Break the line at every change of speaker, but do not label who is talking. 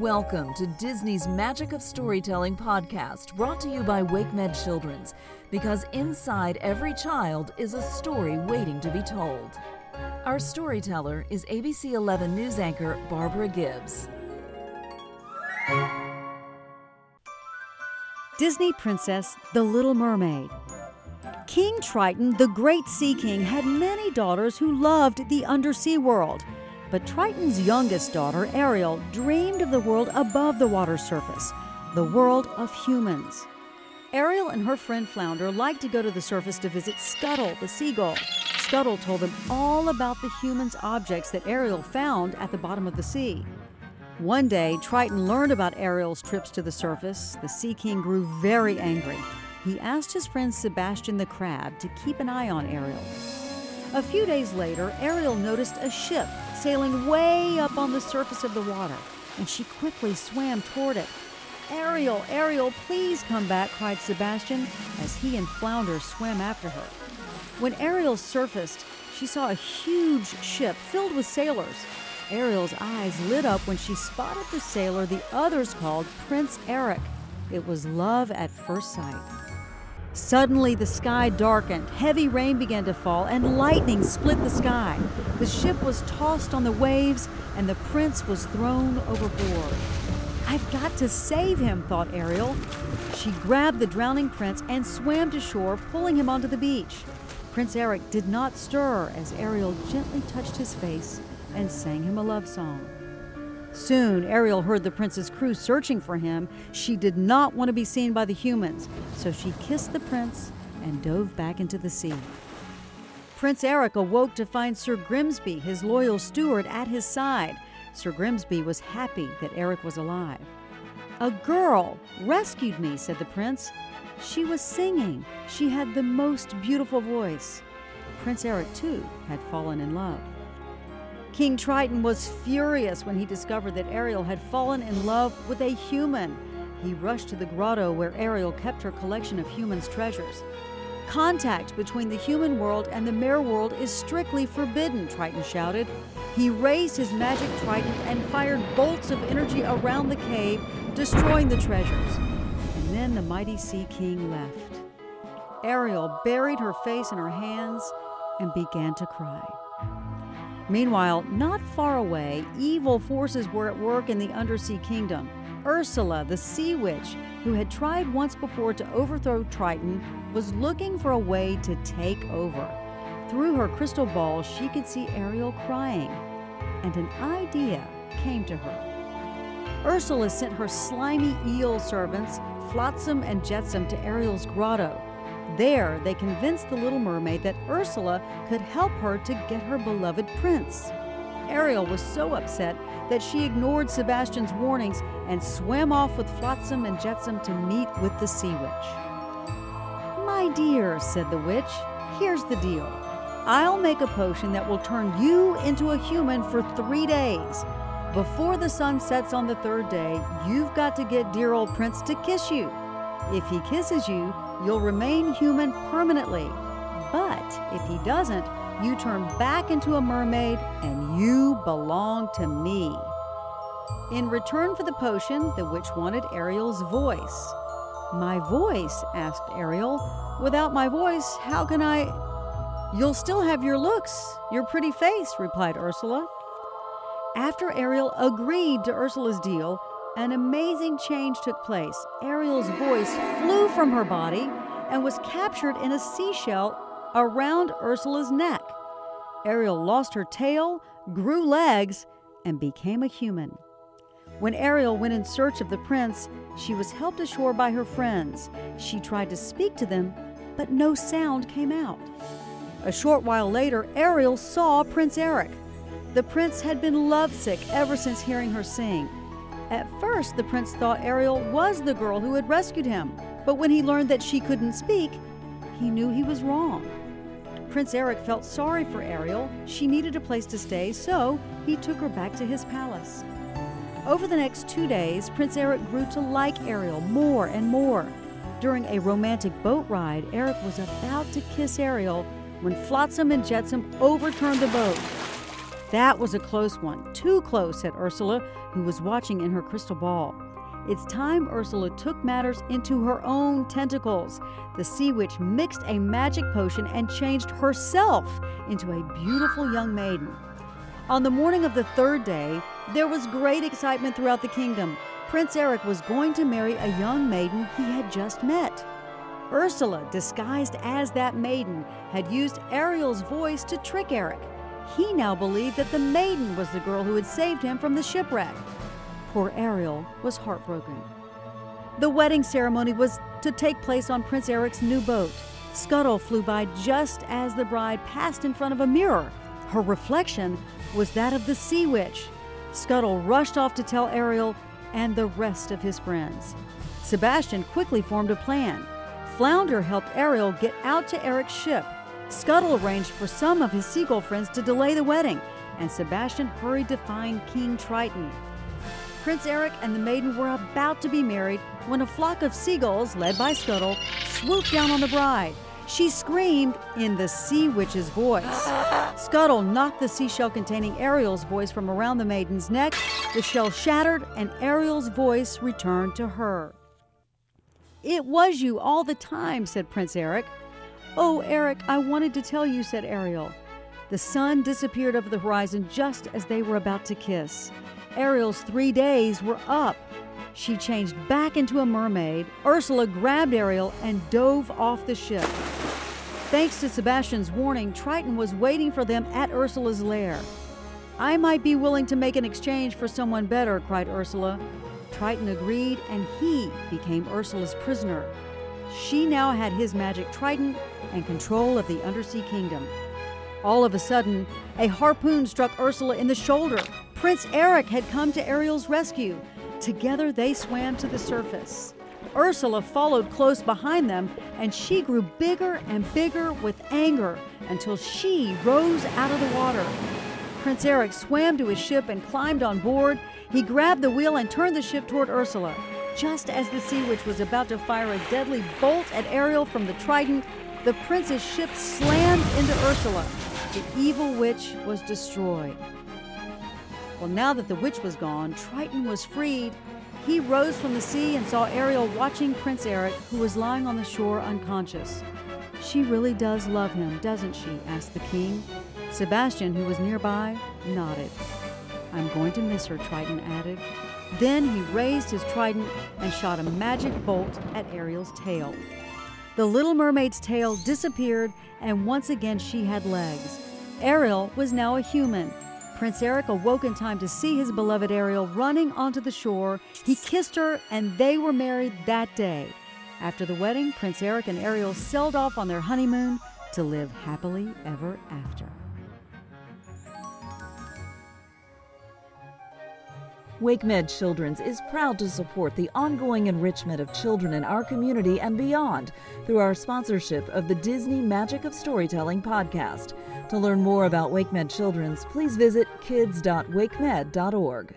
Welcome to Disney's Magic of Storytelling podcast, brought to you by WakeMed Children's, because inside every child is a story waiting to be told. Our storyteller is ABC 11 news anchor Barbara Gibbs.
Disney Princess The Little Mermaid. King Triton, the great sea king, had many daughters who loved the undersea world. But Triton's youngest daughter, Ariel, dreamed of the world above the water surface, the world of humans. Ariel and her friend Flounder liked to go to the surface to visit Scuttle, the seagull. Scuttle told them all about the humans' objects that Ariel found at the bottom of the sea. One day, Triton learned about Ariel's trips to the surface. The Sea King grew very angry. He asked his friend Sebastian the crab to keep an eye on Ariel. A few days later, Ariel noticed a ship sailing way up on the surface of the water, and she quickly swam toward it. Ariel, Ariel, please come back, cried Sebastian as he and Flounder swam after her. When Ariel surfaced, she saw a huge ship filled with sailors. Ariel's eyes lit up when she spotted the sailor the others called Prince Eric. It was love at first sight. Suddenly, the sky darkened, heavy rain began to fall, and lightning split the sky. The ship was tossed on the waves, and the prince was thrown overboard. I've got to save him, thought Ariel. She grabbed the drowning prince and swam to shore, pulling him onto the beach. Prince Eric did not stir as Ariel gently touched his face and sang him a love song. Soon, Ariel heard the prince's crew searching for him. She did not want to be seen by the humans, so she kissed the prince and dove back into the sea. Prince Eric awoke to find Sir Grimsby, his loyal steward, at his side. Sir Grimsby was happy that Eric was alive. A girl rescued me, said the prince. She was singing. She had the most beautiful voice. Prince Eric, too, had fallen in love. King Triton was furious when he discovered that Ariel had fallen in love with a human. He rushed to the grotto where Ariel kept her collection of humans' treasures. Contact between the human world and the merworld is strictly forbidden, Triton shouted. He raised his magic trident and fired bolts of energy around the cave, destroying the treasures. And then the mighty Sea King left. Ariel buried her face in her hands and began to cry. Meanwhile, not far away, evil forces were at work in the undersea kingdom. Ursula, the sea witch, who had tried once before to overthrow Triton, was looking for a way to take over. Through her crystal ball, she could see Ariel crying, and an idea came to her. Ursula sent her slimy eel servants, Flotsam and Jetsam, to Ariel's grotto. There, they convinced the little mermaid that Ursula could help her to get her beloved prince. Ariel was so upset that she ignored Sebastian's warnings and swam off with Flotsam and Jetsam to meet with the sea witch. My dear, said the witch, here's the deal. I'll make a potion that will turn you into a human for three days. Before the sun sets on the third day, you've got to get dear old Prince to kiss you. If he kisses you, you'll remain human permanently. But if he doesn't, you turn back into a mermaid and you belong to me. In return for the potion, the witch wanted Ariel's voice. My voice? asked Ariel. Without my voice, how can I? You'll still have your looks, your pretty face, replied Ursula. After Ariel agreed to Ursula's deal, an amazing change took place. Ariel's voice flew from her body and was captured in a seashell around Ursula's neck. Ariel lost her tail, grew legs, and became a human. When Ariel went in search of the prince, she was helped ashore by her friends. She tried to speak to them, but no sound came out. A short while later, Ariel saw Prince Eric. The prince had been lovesick ever since hearing her sing. At first, the prince thought Ariel was the girl who had rescued him, but when he learned that she couldn't speak, he knew he was wrong. Prince Eric felt sorry for Ariel. She needed a place to stay, so he took her back to his palace. Over the next two days, Prince Eric grew to like Ariel more and more. During a romantic boat ride, Eric was about to kiss Ariel when Flotsam and Jetsam overturned the boat. That was a close one. Too close, said Ursula, who was watching in her crystal ball. It's time Ursula took matters into her own tentacles. The sea witch mixed a magic potion and changed herself into a beautiful young maiden. On the morning of the third day, there was great excitement throughout the kingdom. Prince Eric was going to marry a young maiden he had just met. Ursula, disguised as that maiden, had used Ariel's voice to trick Eric. He now believed that the maiden was the girl who had saved him from the shipwreck. Poor Ariel was heartbroken. The wedding ceremony was to take place on Prince Eric's new boat. Scuttle flew by just as the bride passed in front of a mirror. Her reflection was that of the sea witch. Scuttle rushed off to tell Ariel and the rest of his friends. Sebastian quickly formed a plan. Flounder helped Ariel get out to Eric's ship. Scuttle arranged for some of his seagull friends to delay the wedding, and Sebastian hurried to find King Triton. Prince Eric and the maiden were about to be married when a flock of seagulls, led by Scuttle, swooped down on the bride. She screamed in the sea witch's voice. Scuttle knocked the seashell containing Ariel's voice from around the maiden's neck. The shell shattered, and Ariel's voice returned to her. It was you all the time, said Prince Eric. Oh, Eric, I wanted to tell you, said Ariel. The sun disappeared over the horizon just as they were about to kiss. Ariel's three days were up. She changed back into a mermaid. Ursula grabbed Ariel and dove off the ship. Thanks to Sebastian's warning, Triton was waiting for them at Ursula's lair. I might be willing to make an exchange for someone better, cried Ursula. Triton agreed, and he became Ursula's prisoner. She now had his magic trident and control of the undersea kingdom. All of a sudden, a harpoon struck Ursula in the shoulder. Prince Eric had come to Ariel's rescue. Together they swam to the surface. Ursula followed close behind them, and she grew bigger and bigger with anger until she rose out of the water. Prince Eric swam to his ship and climbed on board. He grabbed the wheel and turned the ship toward Ursula. Just as the sea witch was about to fire a deadly bolt at Ariel from the trident, the prince's ship slammed into Ursula. The evil witch was destroyed. Well, now that the witch was gone, Triton was freed. He rose from the sea and saw Ariel watching Prince Eric, who was lying on the shore unconscious. She really does love him, doesn't she? asked the king. Sebastian, who was nearby, nodded. I'm going to miss her, Triton added. Then he raised his trident and shot a magic bolt at Ariel's tail. The little mermaid's tail disappeared, and once again she had legs. Ariel was now a human, Prince Eric awoke in time to see his beloved Ariel running onto the shore. He kissed her, and they were married that day. After the wedding, Prince Eric and Ariel sailed off on their honeymoon to live happily ever after.
WakeMed Children's is proud to support the ongoing enrichment of children in our community and beyond through our sponsorship of the Disney Magic of Storytelling podcast. To learn more about WakeMed Children's, please visit kids.wakemed.org.